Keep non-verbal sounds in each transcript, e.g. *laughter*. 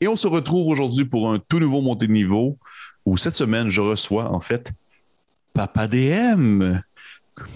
et on se retrouve aujourd'hui pour un tout nouveau montée de niveau où cette semaine, je reçois en fait Papa DM.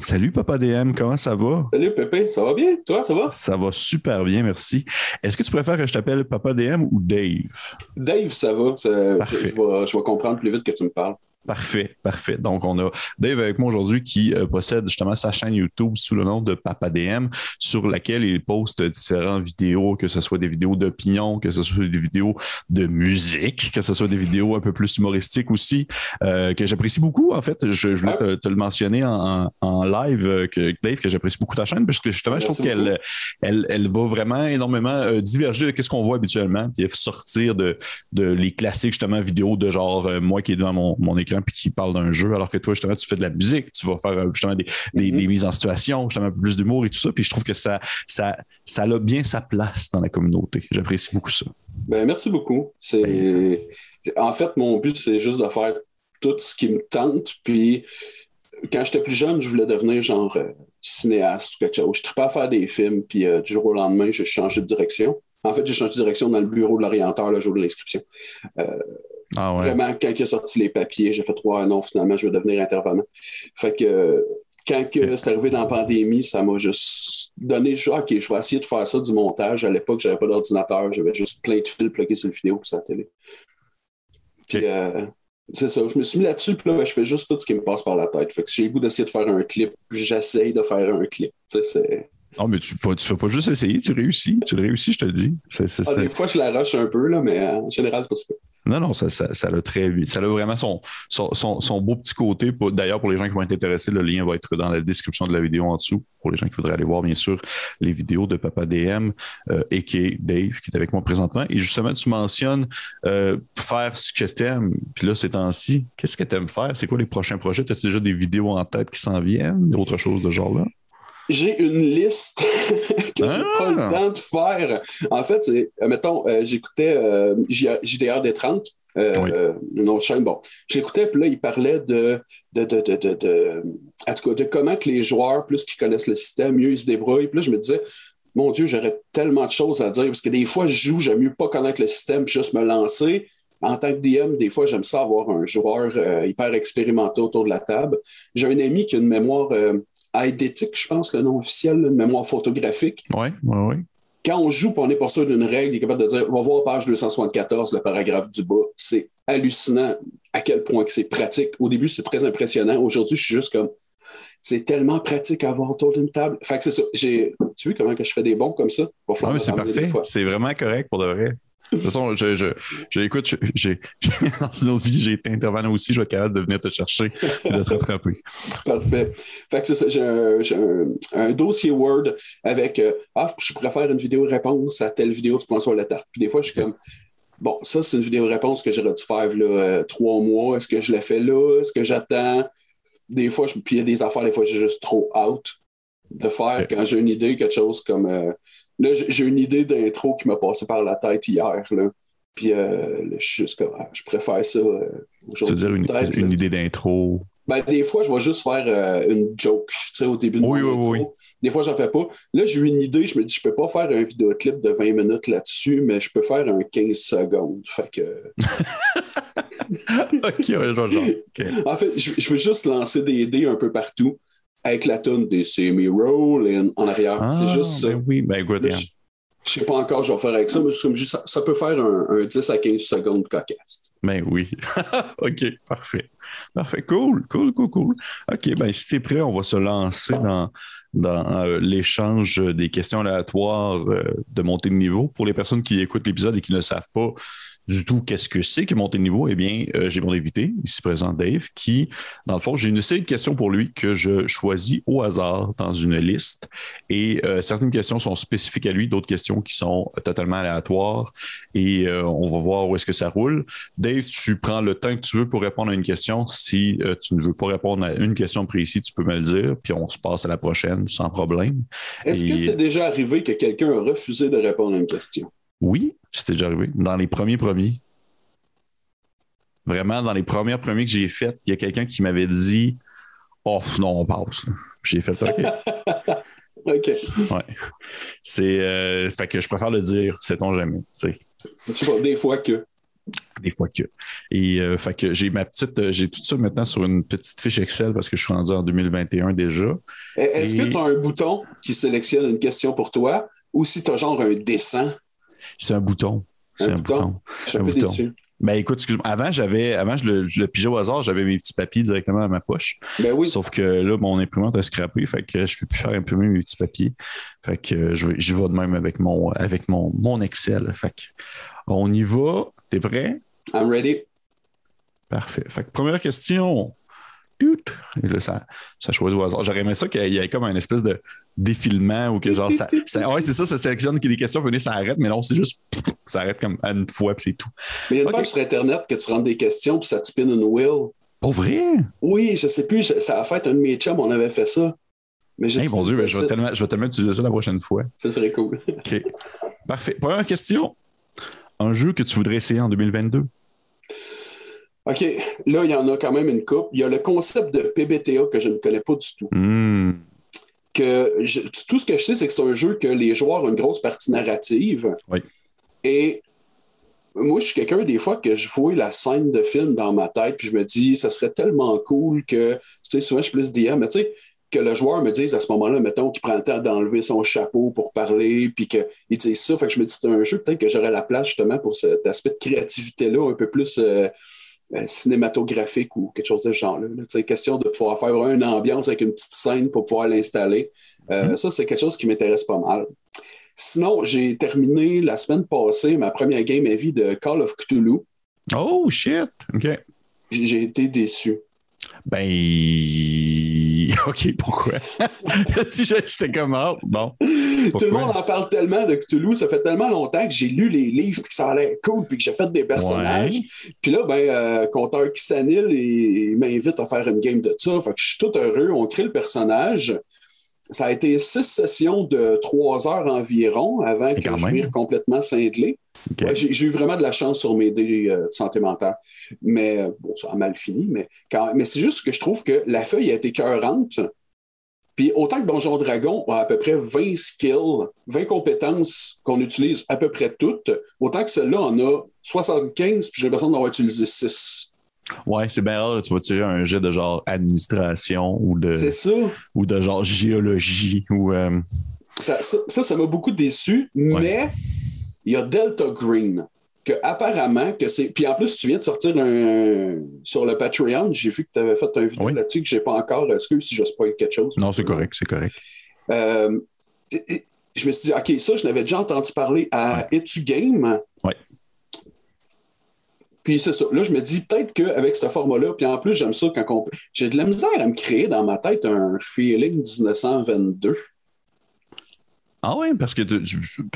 Salut Papa DM, comment ça va? Salut Pépé, ça va bien? Toi, ça va? Ça va super bien, merci. Est-ce que tu préfères que je t'appelle Papa DM ou Dave? Dave, ça va. Ça- je, je vais, je vais comprendre plus vite que tu me parles. Parfait, parfait. Donc, on a Dave avec moi aujourd'hui qui euh, possède justement sa chaîne YouTube sous le nom de Papa DM, sur laquelle il poste différentes vidéos, que ce soit des vidéos d'opinion, que ce soit des vidéos de musique, que ce soit des vidéos un peu plus humoristiques aussi, euh, que j'apprécie beaucoup. En fait, je, je voulais te, te le mentionner en, en- live, euh, que Dave, que j'apprécie beaucoup ta chaîne, parce que justement, je trouve qu'elle elle, elle va vraiment énormément diverger de ce qu'on voit habituellement, puis sortir de, de les classiques justement vidéos de genre moi qui est devant mon, mon écran puis qui parle d'un jeu, alors que toi justement tu fais de la musique, tu vas faire euh, justement des, des, Mhm. des mises en situation, justement un peu plus d'humour et tout ça, puis je trouve que ça, ça, ça a bien sa place dans la communauté. J'apprécie beaucoup ça. Ben, merci beaucoup. C'est, en fait, mon but, c'est juste de faire tout ce qui me tente. Puis, quand j'étais plus jeune, je voulais devenir genre euh, cinéaste ou quelque chose. Je tripais à faire des films, puis euh, du jour au lendemain, j'ai changé de direction. En fait, j'ai changé de direction dans le bureau de l'orienteur le jour de l'inscription. Ah ouais. Vraiment, quand il a sorti les papiers, j'ai fait trois non, finalement, je vais devenir intervenant. Fait que quand que c'est arrivé dans la pandémie, ça m'a juste donné, je, OK, je vais essayer de faire ça du montage. À l'époque, j'avais pas d'ordinateur, j'avais juste plein de fils plugués sur le vidéo pour sa télé. Puis, euh, c'est ça, je me suis mis là-dessus, puis là, ben, je fais juste tout ce qui me passe par la tête. Fait que si j'ai le goût d'essayer de faire un clip, j'essaye de faire un clip. Tu sais, c'est... Non, mais tu ne fais pas juste essayer, tu réussis. Tu le réussis, je te le dis. Ah, des fois, je la rush un peu, là, mais en général, c'est pas super. Non, non, ça, ça, ça a très ça a vraiment son, son, son, beau petit côté. D'ailleurs, pour les gens qui vont être intéressés, le lien va être dans la description de la vidéo en dessous. Pour les gens qui voudraient aller voir, bien sûr, les vidéos de Papa DM, euh, a.k.a. Dave, qui est avec moi présentement. Et justement, tu mentionnes euh, faire ce que tu aimes. Puis là, ces temps-ci, qu'est-ce que tu aimes faire? C'est quoi les prochains projets? As-tu déjà des vidéos en tête qui s'en viennent? D'autres choses de ce genre-là? J'ai une liste *laughs* que j'ai Ah! pas le temps de faire. En fait, c'est, euh, mettons, euh, j'écoutais euh, JDR des 30, euh, Oui. euh, une autre chaîne. Bon, j'écoutais, puis là, il parlait de, de, de, de, de, en tout cas, de comment que les joueurs, plus qu'ils connaissent le système, mieux ils se débrouillent. Puis là, je me disais, mon Dieu, j'aurais tellement de choses à dire, parce que des fois, je joue, j'aime mieux pas connaître le système, puis juste me lancer. En tant que DM, des fois, j'aime ça avoir un joueur euh, hyper expérimenté autour de la table. J'ai un ami qui a une mémoire eidétique, je pense, le nom officiel, là, mémoire photographique. Oui, oui, oui. Quand on joue et on n'est pas sûr d'une règle, il est capable de dire va voir page 274, le paragraphe du bas. C'est hallucinant à quel point que c'est pratique. Au début, c'est très impressionnant. Aujourd'hui, je suis juste comme c'est tellement pratique à avoir autour d'une table. Fait que c'est ça. J'ai, tu vois comment que je fais des bons comme ça? Va Ah, mais c'est parfait. C'est vraiment correct pour de vrai. De toute façon, je, je, je- écoute, je- j'ai, *laughs* dans une autre vie, j'ai été intervenant aussi. Je vais être capable de venir te chercher et de te rattraper. Parfait. Fait que c'est ça. J'ai un, j'ai un- un dossier Word avec euh, Ah, je préfère une vidéo réponse à telle vidéo de François Letarte. Puis des fois, je suis comme Bon, ça, c'est une vidéo réponse que j'aurais dû faire là, euh, trois mois. Est-ce que je la fais là? Est-ce que j'attends? Des fois, je, puis il y a des affaires, des fois, j'ai juste trop out de faire quand j'ai une idée, quelque chose comme. euh, là, j'ai une idée d'intro qui m'a passé par la tête hier. Là. Puis euh, là, je suis juste comme, ah, je préfère ça euh, Tu veux aujourd'hui. dire une, idée d'intro? Ben, des fois, je vais juste faire euh, une joke, au début de Oui, mon oui, intro. Des fois, j'en fais pas. Là, j'ai eu une idée, je me dis, je peux pas faire un vidéoclip de 20 minutes là-dessus, mais je peux faire un 15 secondes. Fait que, *laughs* ok, ouais, genre. En fait, je, je veux juste lancer des dés un peu partout avec la tune des Semi Roll en arrière. Ah, c'est juste ça. ben oui, ben regarde. je, je sais pas encore, je vais faire avec ça, mais comme juste, ça, ça peut faire un, un 10 à 15 secondes cocasse. Ben oui. *laughs* OK, parfait. Parfait. Cool, cool, cool, cool. OK, ben si t'es prêt, on va se lancer dans, dans euh, l'échange des questions aléatoires euh, de montée de niveau. Pour les personnes qui écoutent l'épisode et qui ne savent pas du tout qu'est-ce que c'est que monter de niveau, eh bien, euh, j'ai mon invité, ici présent Dave, qui, dans le fond, j'ai une série de questions pour lui que je choisis au hasard dans une liste. Et euh, certaines questions sont spécifiques à lui, d'autres questions qui sont totalement aléatoires. Et euh, on va voir où est-ce que ça roule. Dave, tu prends le temps que tu veux pour répondre à une question. Si euh, tu ne veux pas répondre à une question précise, tu peux me le dire, puis on se passe à la prochaine sans problème. Est-ce Et- que c'est déjà arrivé que quelqu'un a refusé de répondre à une question? Oui, c'était déjà arrivé. Dans les premiers premiers. Vraiment, dans les premières premiers que j'ai faites, il y a quelqu'un qui m'avait dit Oh non, on passe. J'ai fait OK. *laughs* OK. Ouais. C'est. euh, fait que je préfère le dire, sait-on jamais. tu sais. Je sais pas, des fois que. Des fois que. Et euh, fait que j'ai ma petite. euh, J'ai tout ça maintenant sur une petite fiche Excel parce que je suis rendu en 2021 déjà. Est-ce Et- que tu as un bouton qui sélectionne une question pour toi ou si tu as genre un dessin? C'est un bouton. C'est Un un, bouton? bouton. Un bouton. déçu. Ben écoute, excuse-moi. Avant, j'avais, avant, je le, le pigeais au hasard, j'avais mes petits papiers directement dans ma poche. Ben oui. Sauf que là, mon imprimante a scrappé, fait que je peux plus faire imprimer mes petits papiers. Fait que euh, je vais de même avec mon, avec mon, mon Excel. Fait que on y va. T'es prêt? I'm ready. Parfait. Fait que première question. Et là, ça, ça choisit au hasard. J'aurais aimé ça qu'il y ait comme un espèce de défilement ou que genre ça. ça- ouais, c'est ça, ça sélectionne qu'il y a des questions, puis ça arrête, mais non, c'est juste ça arrête comme à une fois, puis c'est tout. Mais il y a une Ok. page sur Internet que tu rentres des questions puis ça te spin une wheel. Pas vrai? Oui, je sais plus, je- ça a fait un de mes chums, on avait fait ça. Mais je Hey, mon Dieu, ben, je, vais tellement, je vais tellement utiliser ça la prochaine fois. Ça serait cool. OK. Parfait. Première question. Un jeu que tu voudrais essayer en 2022? OK, là, il y en a quand même une coupe. Il y a le concept de PBTA que je ne connais pas du tout. Hmm. Que je- tout ce que je sais, c'est que c'est un jeu que les joueurs ont une grosse partie narrative. Oui. Et moi, je suis quelqu'un, des fois, que je vois la scène de film dans ma tête, puis je me dis, ça serait tellement cool que, tu sais, souvent, je suis plus DM, mais tu sais, que le joueur me dise à ce moment-là, mettons, qu'il prend le temps d'enlever son chapeau pour parler, puis qu'il dise ça. Fait que je me dis, c'est un jeu, peut-être que j'aurais la place justement pour cet aspect de créativité-là, un peu plus euh, euh, cinématographique ou quelque chose de ce genre-là. là. Question de pouvoir faire vraiment une ambiance avec une petite scène pour pouvoir l'installer. Euh, Ça, c'est quelque chose qui m'intéresse pas mal. Sinon, j'ai terminé la semaine passée ma première game à vie de Call of Cthulhu. Oh, shit! OK. J'ai été déçu. Ben. *laughs* OK, pourquoi? *laughs* j'étais comme ah, bon. Tout le monde en parle tellement de Cthulhu, ça fait tellement longtemps que j'ai lu les livres puis que ça allait cool puis que j'ai fait des personnages. Ouais. Puis là, ben, euh, Conteur Kissanil, il, il m'invite à faire une game de ça. Fait que je suis tout heureux. On crée le personnage. Ça a été six sessions de trois heures environ avant que je vire complètement cinglé. Ouais, j'ai eu vraiment de la chance sur mes dés euh, de santé mentale. Mais euh, bon, ça a mal fini. Mais, quand... mais c'est juste que je trouve que la feuille a été cœurante. Puis autant que Donjon Dragon a à peu près 20 skills, 20 compétences qu'on utilise à peu près toutes, autant que celle-là en a 75, puis j'ai l'impression d'en avoir utilisé 6. Ouais, c'est bien rare, tu vas tirer un jet de genre administration ou de, C'est ça. ou de genre géologie ou. euh, Ça, ça, m'a beaucoup déçu, mais il y a Delta Green. Que apparemment, que c'est. Puis en plus, tu viens de sortir un. Sur le Patreon, j'ai vu que tu avais fait un vidéo Oui. là-dessus que j'ai pas encore. Est-ce que si je spoil quelque chose? Non, c'est correct, c'est correct. Euh, je me suis dit, OK, ça, je l'avais déjà entendu parler à Etu Game. Puis c'est ça. Là, je me dis peut-être qu'avec ce format-là, puis en plus, j'aime ça quand on. J'ai de la misère à me créer dans ma tête un feeling 1922. Ah ouais, parce que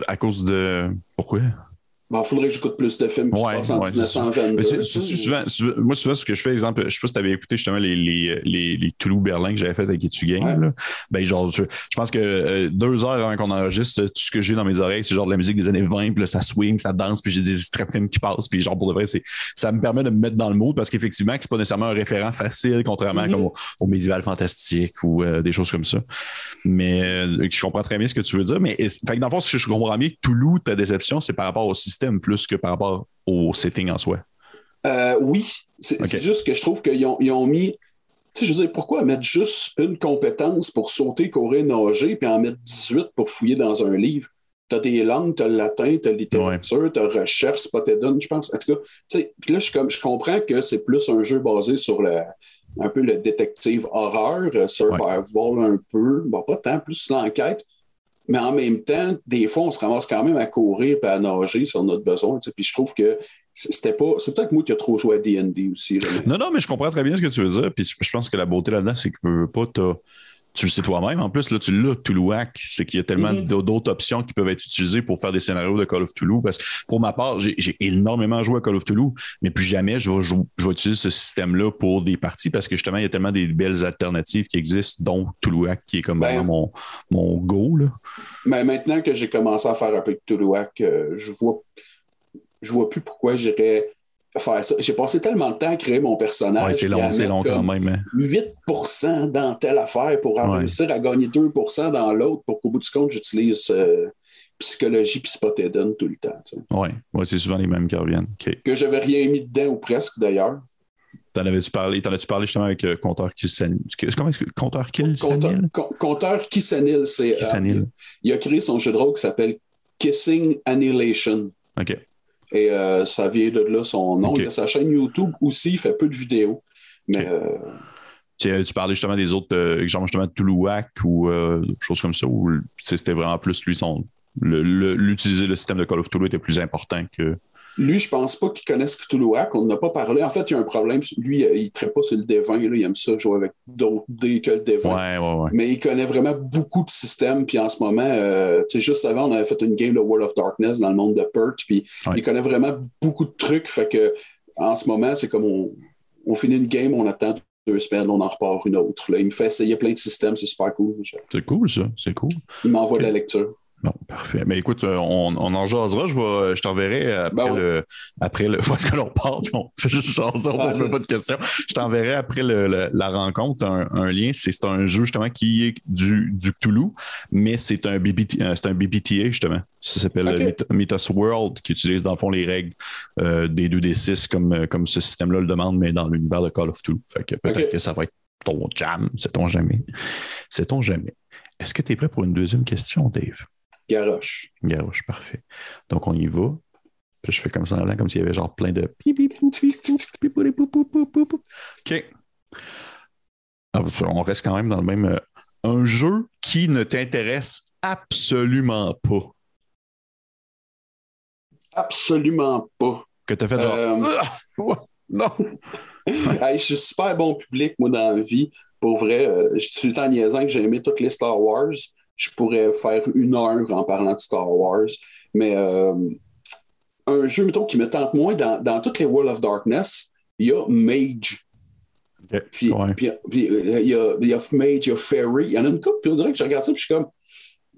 à cause de. Pourquoi? Bon, il faudrait que j'écoute plus de films qui Ouais, se passent en ouais, c'est ça. 1922. Mais c'est- c'est- c'est souvent, souvent- moi, souvent, ce que je fais, exemple, je sais pas si tu avais écouté justement les, les, les, les Toulouse-Berlin que j'avais fait avec Etu. Ouais. Ben, genre, je, je pense que euh, deux heures avant qu'on enregistre, tout ce que j'ai dans mes oreilles, c'est genre de la musique des années 20, puis là, ça swing, ça danse, puis j'ai des extraits films qui passent, puis genre, pour de vrai, c'est, ça me permet de me mettre dans le mood parce qu'effectivement, que c'est pas nécessairement un référent facile, contrairement Mhm. comme au, au médiéval fantastique ou euh, des choses comme ça. Mais euh, je comprends très bien ce que tu veux dire. Mais fait que dans le fond, si je comprends bien, Toulouse, ta déception, c'est par rapport au système plus que par rapport au setting en soi? Euh, oui, c'est juste que je trouve qu'ils ont, ils ont mis. Tu sais, je veux dire, pourquoi mettre juste une compétence pour sauter, courir, nager, puis en mettre 18 pour fouiller dans un livre? T'as des langues, t'as le latin, t'as la littérature, t'as recherche, Spotedon, je pense. En tout cas, tu sais, puis là, je, comme, je comprends que c'est plus un jeu basé sur le, un peu le détective horreur, euh, survival un peu, bon, pas tant, plus l'enquête. Mais en même temps, des fois, on se ramasse quand même à courir et à nager on a besoin. tu. Puis je trouve que c'était pas. C'est peut-être moi qui ai trop joué à DD aussi. Non, non, mais je comprends très bien ce que tu veux dire. Puis je pense que la beauté là-dedans, c'est que veux, veux pas, tu le sais toi-même. En plus, là, tu l'as, Toulouac. C'est qu'il y a tellement Mhm. d'au- d'autres options qui peuvent être utilisées pour faire des scénarios de Call of Toulouse. Parce que pour ma part, j'ai énormément joué à Call of Toulouse, mais plus jamais je vais, je vais utiliser ce système-là pour des parties parce que justement, il y a tellement des belles alternatives qui existent, dont Toulouac qui est comme Ben, vraiment mon, mon go. Là. Mais maintenant que j'ai commencé à faire un peu de Toulouac, euh, je vois je vois plus pourquoi j'irais faire ça. J'ai passé tellement de temps à créer mon personnage. Ouais, c'est long, c'est long quand même. Hein. 8% dans telle affaire pour réussir à gagner 2% dans l'autre pour qu'au bout du compte, j'utilise euh, psychologie puis Spotted tout le temps. Oui, ouais, c'est souvent les mêmes qui reviennent. Que j'avais rien mis dedans ou presque d'ailleurs. T'en avais-tu parlé, t'en as-tu parlé justement avec euh, Compteur Kissanil? Comment est-ce que Compteur Kissanil? Compteur Kissanil, c'est. Euh, il a créé son jeu de rôle qui s'appelle Kissing Annihilation. OK. Et euh, ça vient de là son nom. Il a sa chaîne YouTube aussi, il fait peu de vidéos. Mais. Tu, parlais justement des autres, genre justement de Toulouac ou choses comme ça, où c'était vraiment plus lui, son. L'utiliser le, système de Call of Toulouse était plus important que. Lui, je pense pas qu'il connaisse Cthulhuac. On n'a pas parlé. En fait, il y a un problème. Lui, il ne traite pas sur le D20. Il aime ça jouer avec d'autres dés que le D20. Ouais, ouais, ouais. Mais il connaît vraiment beaucoup de systèmes. Puis en ce moment, euh, tu sais, juste avant, on avait fait une game de World of Darkness dans le monde de Perth. Puis il connaît vraiment beaucoup de trucs. Fait que en ce moment, c'est comme on, finit une game, on attend deux semaines, on en repart une autre. Là. Il me fait essayer plein de systèmes. C'est super cool. C'est cool, ça. C'est cool. Il m'envoie de la lecture. Bon, parfait. Mais écoute, euh, on, on en jasera. Je, vais, je t'enverrai après, ben le, après le. *laughs* Parce que l'on parle, on fait juste jaser, on ne pas de questions. Je t'enverrai après le, la rencontre un, lien. C'est un jeu justement qui est du, du Cthulhu, mais c'est un, BBT, euh, un BBTA justement. Ça s'appelle okay. Mythos World, qui utilise dans le fond les règles euh, des 2D6 comme, comme ce système-là le demande, mais dans l'univers de Call of Cthulhu. Fait que peut-être que ça va être ton jam, sait-on jamais? Sait-on jamais? Est-ce que tu es prêt pour une deuxième question, Dave? Garoche. Garoche, parfait. Donc, on y va. Puis je fais comme ça, comme s'il y avait genre plein de. OK. on reste quand même dans le même. un jeu qui ne t'intéresse absolument pas. Absolument pas. Que tu as fait genre. non! je suis super bon public, moi, dans la vie. Pour vrai, je suis tout en niaisant que j'ai aimé toutes les Star Wars je pourrais faire une heure en parlant de Star Wars. Mais euh, un jeu, mettons, qui me tente moins dans, dans toutes les World of Darkness, il y a Mage. Puis, puis, euh, il, y a, il, y a, Mage, il y a Fairy. Il y en a une couple, puis on dirait que je regarde ça, puis je suis comme,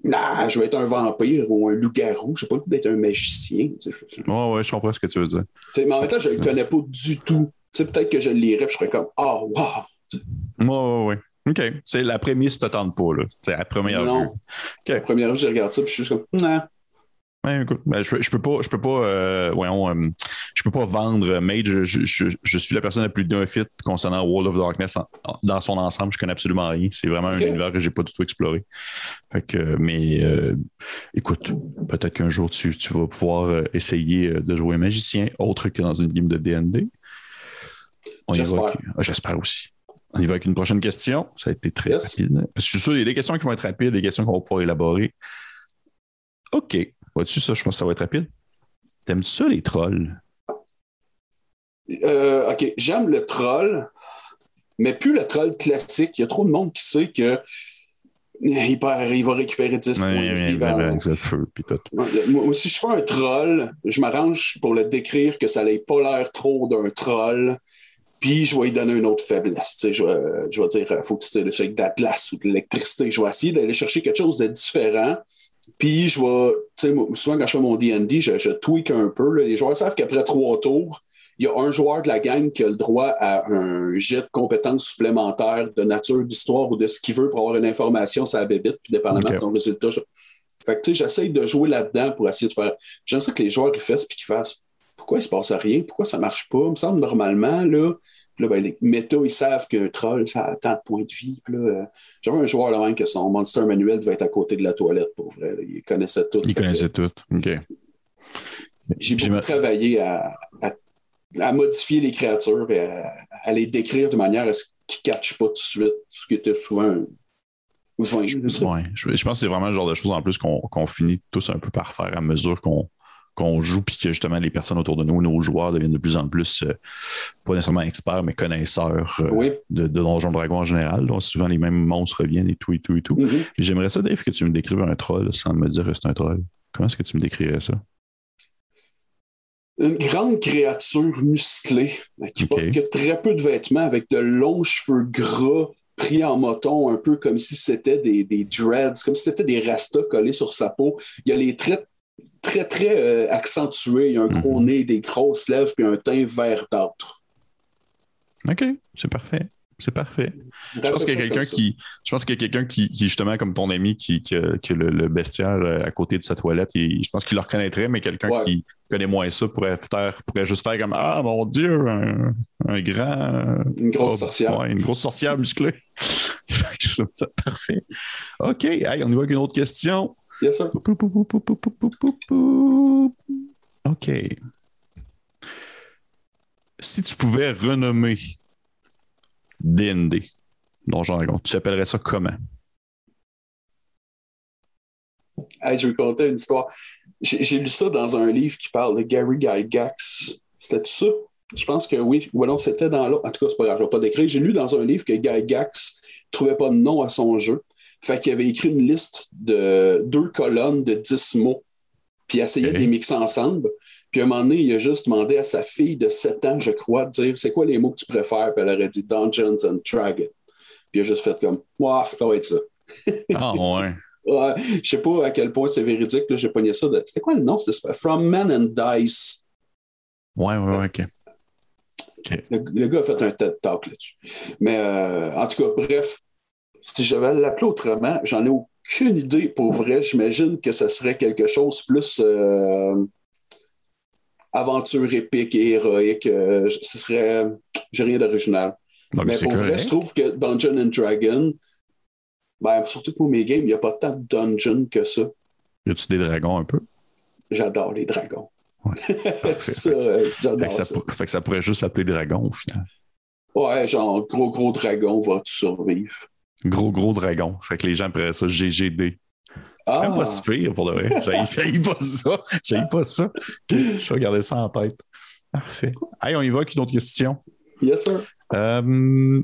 nah, je vais être un vampire ou un loup-garou. Je sais pas d'être un magicien. Tu Ouais, ouais, je comprends ce que tu veux dire. mais en même temps, je ne le connais pas du tout. peut-être que je le lirais, puis je serais comme, oh, wow. Ouais, ouais, ouais. OK. C'est la prémisse ne te tente pas, là. C'est la première non. vue. La première vue, je regarde ça, puis je suis juste comme, non. Ben, écoute, ben, je, je peux pas, je peux pas, euh, voyons, euh, je peux pas vendre Mage. Je, je, je, suis la personne la plus fit concernant World of Darkness dans son ensemble. Je connais absolument rien. C'est vraiment un univers que j'ai pas du tout exploré. Fait que, mais euh, écoute, peut-être qu'un jour tu, tu, vas pouvoir essayer de jouer un magicien autre que dans une game de D&D. J'espère. J'espère aussi. On y va avec une prochaine question. Ça a été très rapide. Parce que je suis sûr, il y a des questions qui vont être rapides, des questions qu'on va pouvoir élaborer. OK. Vois-tu ça? Je pense que ça va être rapide. T'aimes-tu ça, les trolls? Euh, OK. J'aime le troll, mais plus le troll classique. Il y a trop de monde qui sait que il, va récupérer 10 points de vie. Moi, si je fais un troll, je m'arrange pour le décrire que ça n'ait pas l'air trop d'un troll puis je vais lui donner une autre faiblesse. Je vais, je vais dire, il faut que tu tires avec de la glace ou de l'électricité. Je vais essayer d'aller chercher quelque chose de différent. Puis je vais, tu sais, souvent quand je fais mon DD, je, je tweak un peu. Les joueurs savent qu'après trois tours, il y a un joueur de la gang qui a le droit à un jet de compétences supplémentaires de nature, d'histoire ou de ce qu'il veut pour avoir une information sur la bébite, puis dépendamment de son résultat. Fait que tu sais, j'essaye de jouer là-dedans pour essayer de faire. J'aime ça que les joueurs ils fassent puis qu'ils fassent pourquoi il se passe rien? Pourquoi ça marche pas? Il me semble normalement, là, là ben, les méta, ils savent qu'un troll, ça a tant de points de vie. Euh, j'avais un joueur là même que son Monster Manuel devait être à côté de la toilette, pour vrai. Il connaissait tout. Il connaissait tout. OK. J'ai beaucoup travaillé à, modifier les créatures et à, les décrire de manière à ce qu'ils ne catchent pas tout de suite, ce qui était souvent je, je, pense que c'est vraiment le genre de choses en plus qu'on finit tous un peu par faire à mesure qu'on qu'on joue, puis que justement les personnes autour de nous, nos joueurs deviennent de plus en plus, euh, pas nécessairement experts, mais connaisseurs euh, de, de Donjons Dragons en général. Donc, souvent les mêmes monstres reviennent et tout et tout et tout. Mm-hmm. J'aimerais ça, Dave, que tu me décrives un troll sans me dire que c'est un troll. Comment est-ce que tu me décrirais ça? Une grande créature musclée qui porte que très peu de vêtements avec de longs cheveux gras pris en moton, un peu comme si c'était des, des dreads, comme si c'était des rastas collés sur sa peau. Il y a les traits très, très euh, accentué. Il a un gros nez, des grosses lèvres, puis un teint verdâtre. OK, c'est parfait. C'est parfait. Je pense qu'il y a quelqu'un qui, je pense qu'il y a quelqu'un qui, justement, comme ton ami, qui, qui, a, le, le, bestiaire euh, à côté de sa toilette, et je pense qu'il le reconnaîtrait, mais quelqu'un qui connaît moins ça pourrait faire, pourrait juste faire comme Ah mon Dieu, un, un grand. Une grosse sorcière. une grosse sorcière musclée. *laughs* parfait. OK. Hey, on y va avec une autre question. Yes, sir. OK. Si tu pouvais renommer D&D, Donjon Dragon. Tu appellerais ça comment? je vais conter une histoire. J'ai lu ça dans un livre qui parle de Gary Gygax. C'était ça? Je pense que oui. Ou non, c'était dans l'autre. En tout cas, c'est pas grave, je vais pas décrire. J'ai lu dans un livre que Gygax ne trouvait pas de nom à son jeu. Fait qu'il avait écrit une liste de deux colonnes de dix mots, puis essayait de les mixer ensemble. Puis à un moment donné, il a juste demandé à sa fille de 7 ans, je crois, de dire c'est quoi les mots que tu préfères? Puis elle aurait dit Dungeons and Dragons. Puis il a juste fait comme Moi, ça va être ça. *laughs* Ah ouais. ouais. Je sais pas à quel point c'est véridique. J'ai pogné ça. De... C'était quoi le nom? C'était From Men and Dice. Ouais, ouais, ouais, OK. Le, gars a fait un TED Talk là-dessus. Mais euh, en tout cas, bref, si j'avais l'appeler autrement, j'en ai aucune idée pour vrai. J'imagine que ce serait quelque chose plus. Euh, aventure épique et héroïque. Euh, ce serait. J'ai rien d'original. Mais, pour vrai, je trouve que Dungeon and Dragon, ben, surtout pour mes games, il n'y a pas tant de dungeons que ça. Y a-tu des dragons un peu? J'adore les dragons. *laughs* ça, euh, j'adore ça. Fait que ça pourrait juste s'appeler dragon au final. Ouais, genre gros gros dragon va-tu survivre? Gros gros dragon. Fait que les gens appelleraient ça GGD. C'est même pas ah. si pire pour le vrai. *laughs* J'ai pas ça. J'ai pas ça. Je vais regarder ça en tête. Parfait. Allez, on y va avec une autre question. Yes, sir. Euh...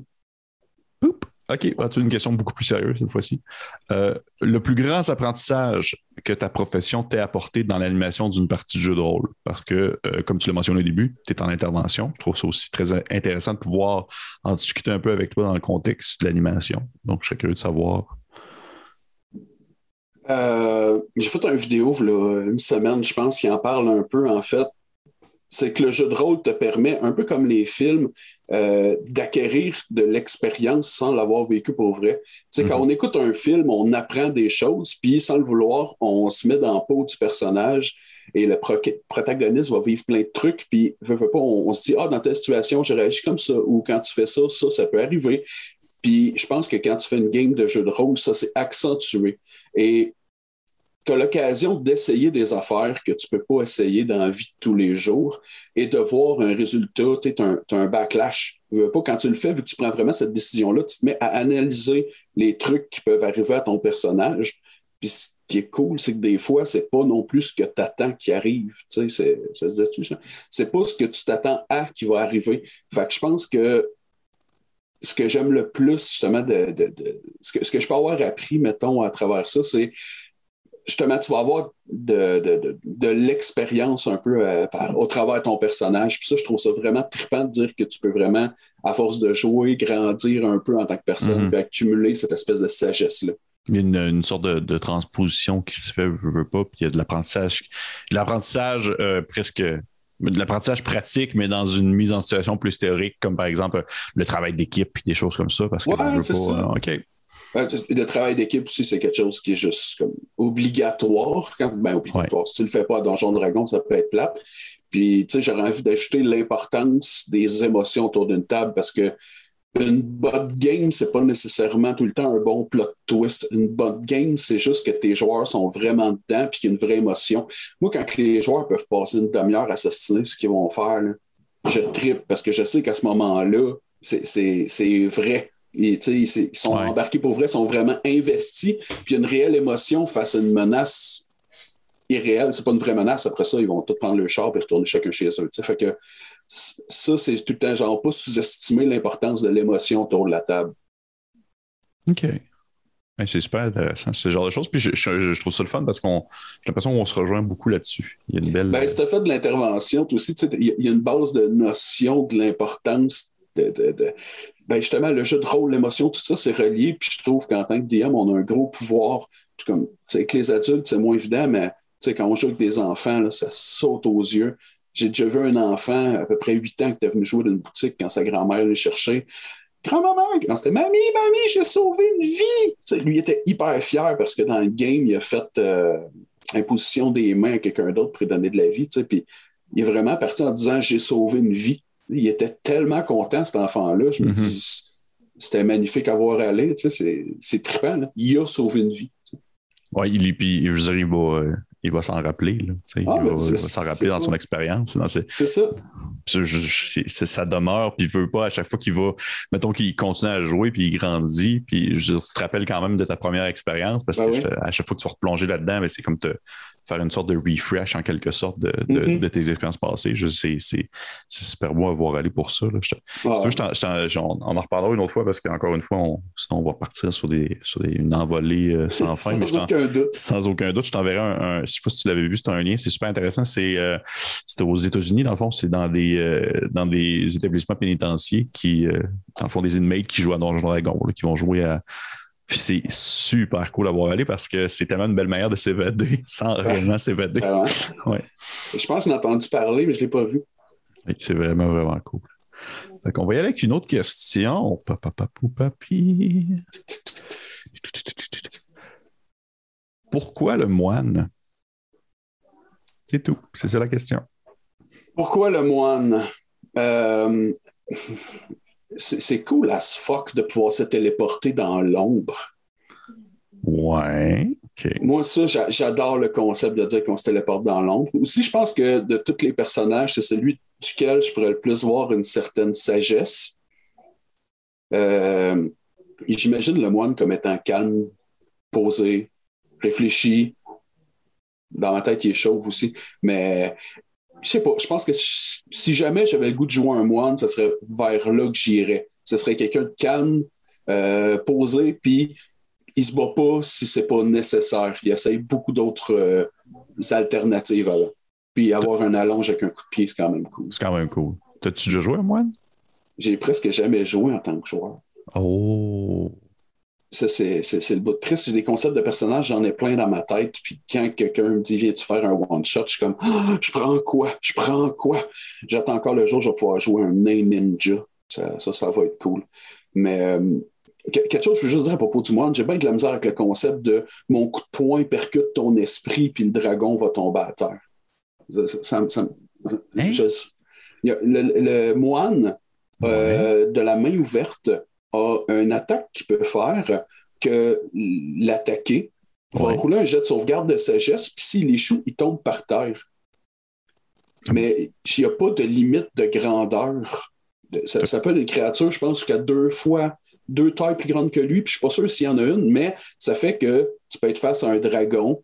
OK, as-tu une question beaucoup plus sérieuse cette fois-ci? Euh, le plus grand apprentissage que ta profession t'ait apporté dans l'animation d'une partie de jeu de rôle, parce que, euh, comme tu l'as mentionné au début, tu es en intervention. Je trouve ça aussi très intéressant de pouvoir en discuter un peu avec toi dans le contexte de l'animation. Donc, je serais curieux de savoir euh, j'ai fait une vidéo une semaine, je pense, qui en parle un peu, en fait. C'est que le jeu de rôle te permet, un peu comme les films, euh, d'acquérir de l'expérience sans l'avoir vécu pour vrai. Quand mm-hmm. on écoute un film, on apprend des choses, puis sans le vouloir, on se met dans la peau du personnage et le protagoniste va vivre plein de trucs, puis veut, pas, on, se dit, ah, dans telle situation, j'ai réagi comme ça, ou quand tu fais ça, ça, ça peut arriver. Puis je pense que quand tu fais une game de jeu de rôle, ça, c'est accentué. Et tu as l'occasion d'essayer des affaires que tu ne peux pas essayer dans la vie de tous les jours et de voir un résultat, tu as, un backlash. Pas, quand tu le fais, vu que tu prends vraiment cette décision-là, tu te mets à analyser les trucs qui peuvent arriver à ton personnage. Puis ce qui est cool, c'est que des fois, c'est pas non plus ce que tu attends qui arrive. Tu sais, ça se dit ça? C'est pas ce que tu t'attends à qui va arriver. Fait que je pense que ce que j'aime le plus, justement, de, ce, que, ce, que, je peux avoir appris, mettons, à travers ça, c'est justement, tu vas avoir de, l'expérience un peu euh, au travers de ton personnage. Puis ça, je trouve ça vraiment trippant de dire que tu peux vraiment, à force de jouer, grandir un peu en tant que personne, mm accumuler cette espèce de sagesse-là. Il y a une, sorte de, transposition qui se fait, je veux pas, puis il y a de l'apprentissage. L'apprentissage euh, presque de l'apprentissage pratique, mais dans une mise en situation plus théorique, comme par exemple le travail d'équipe et des choses comme ça. Parce que ouais, je veux pas. Euh, OK. Le travail d'équipe aussi, c'est quelque chose qui est juste comme obligatoire. Quand, ben, obligatoire. Si tu le fais pas à Donjon Dragon, ça peut être plate. Puis, tu sais, j'aurais envie d'ajouter l'importance des émotions autour d'une table parce que une bonne game, c'est pas nécessairement tout le temps un bon plot twist. Une bonne game, c'est juste que tes joueurs sont vraiment dedans puis qu'il y a une vraie émotion. Moi, quand les joueurs peuvent passer une demi-heure à assassiner ce qu'ils vont faire, je tripe parce que je sais qu'à ce moment-là, c'est vrai. Ils, sont embarqués pour vrai, sont vraiment investis, puis il y a une réelle émotion face à une menace irréelle. C'est pas une vraie menace. Après ça, ils vont tous prendre le char et retourner chacun chez eux. Fait que ça, c'est tout le temps, genre, pas sous-estimer l'importance de l'émotion autour de la table. OK. c'est super intéressant, ce genre de choses. Puis je, trouve ça le fun parce qu'on j'ai l'impression qu'on se rejoint beaucoup là-dessus. Il y a une belle. Ben, si tu fait de l'intervention, aussi, il y, a une base de notion de l'importance ben, justement, le jeu de rôle, l'émotion, tout ça, c'est relié. Puis je trouve qu'en tant que DM, on a un gros pouvoir. comme, avec les adultes, c'est moins évident, mais quand on joue avec des enfants, là, ça saute aux yeux. J'ai déjà vu un enfant, à peu près 8 ans, qui était venu jouer dans une boutique quand sa grand-mère le cherchait. Grand-maman, quand c'était Mamie, Mamie, j'ai sauvé une vie. sais, lui était hyper fier parce que dans le game, il a fait euh, imposition des mains à quelqu'un d'autre pour lui donner de la vie. Puis il est vraiment parti en disant J'ai sauvé une vie. Il était tellement content, cet enfant-là. Je me mm-hmm. dis C'était magnifique à voir aller. C'est trippant. Là. Il a sauvé une vie. Oui, il, puis, je il va, il va s'en rappeler. Là, il, ah, va, s'en rappeler dans son expérience. C'est ça. ça demeure, puis il veut pas à chaque fois qu'il va, mettons qu'il continue à jouer, puis il grandit, puis je, tu te rappelles quand même de ta première expérience, parce ben que à chaque fois que tu vas replonger là-dedans, ben, c'est comme te, faire une sorte de refresh en quelque sorte de, mm-hmm. tes expériences passées. C'est super beau à voir aller pour ça. Là. on, en reparlera une autre fois parce qu'encore une fois, on, sinon on va partir sur, des, sur une envolée euh, sans *laughs* fin. sans aucun doute. Sans aucun doute. Je t'enverrai un, Je ne sais pas si tu l'avais vu, c'est un lien, c'est super intéressant. C'est euh, aux États-Unis, dans le fond, c'est dans des euh, dans des établissements pénitentiaires qui, dans le fond, des inmates qui jouent à Donjon Dragon, qui vont jouer à puis c'est super cool à voir aller parce que c'est tellement une belle manière de s'évader *laughs* sans réellement s'évader. Ouais? Je pense que j'ai entendu parler, mais je ne l'ai pas vu. c'est vraiment, vraiment cool. Donc, on va y aller avec une autre question. Papa, papi. Pourquoi le moine? C'est tout. C'est ça la question. Pourquoi le moine? Euh, c'est cool as fuck de pouvoir se téléporter dans l'ombre. Ouais. Moi, ça, j'adore le concept de dire qu'on se téléporte dans l'ombre. Aussi, je pense que de tous les personnages, c'est celui duquel je pourrais le plus voir une certaine sagesse. Euh, j'imagine le moine comme étant calme, posé, réfléchi. Dans ma tête, il est chauve aussi. Mais je sais pas, je pense que si jamais j'avais le goût de jouer un moine, ce serait vers là que j'irais. Ce serait quelqu'un de calme, euh, posé, puis il se bat pas si c'est pas nécessaire. Il essaye beaucoup d'autres euh, alternatives Puis avoir un allonge avec un coup de pied, c'est quand même cool. C'est quand même cool. T'as-tu déjà joué un moine? J'ai presque jamais joué en tant que joueur. Oh! Ça, c'est, le bout de triste. J'ai des concepts de personnages, j'en ai plein dans ma tête. Puis quand quelqu'un me dit, viens-tu faire un one-shot, je suis comme, ah, je prends quoi? Je prends quoi? J'attends encore le jour où je vais pouvoir jouer un nain ninja. Ça, ça, va être cool. Mais euh, quelque chose, je veux juste dire à propos du monde, j'ai bien de la misère avec le concept de mon coup de poing percute ton esprit, puis le dragon va tomber à terre. Ça, hein? le, moine euh, de la main ouverte a une attaque qu'il peut faire que l'attaquer va rouler un jet de sauvegarde de sagesse, puis s'il échoue, il tombe par terre. Mais il n'y a pas de limite de grandeur. Ça s'appelle une créature, je pense, jusqu'à deux fois, deux tailles plus grandes que lui, puis je ne suis pas sûr s'il y en a une, mais ça fait que tu peux être face à un dragon,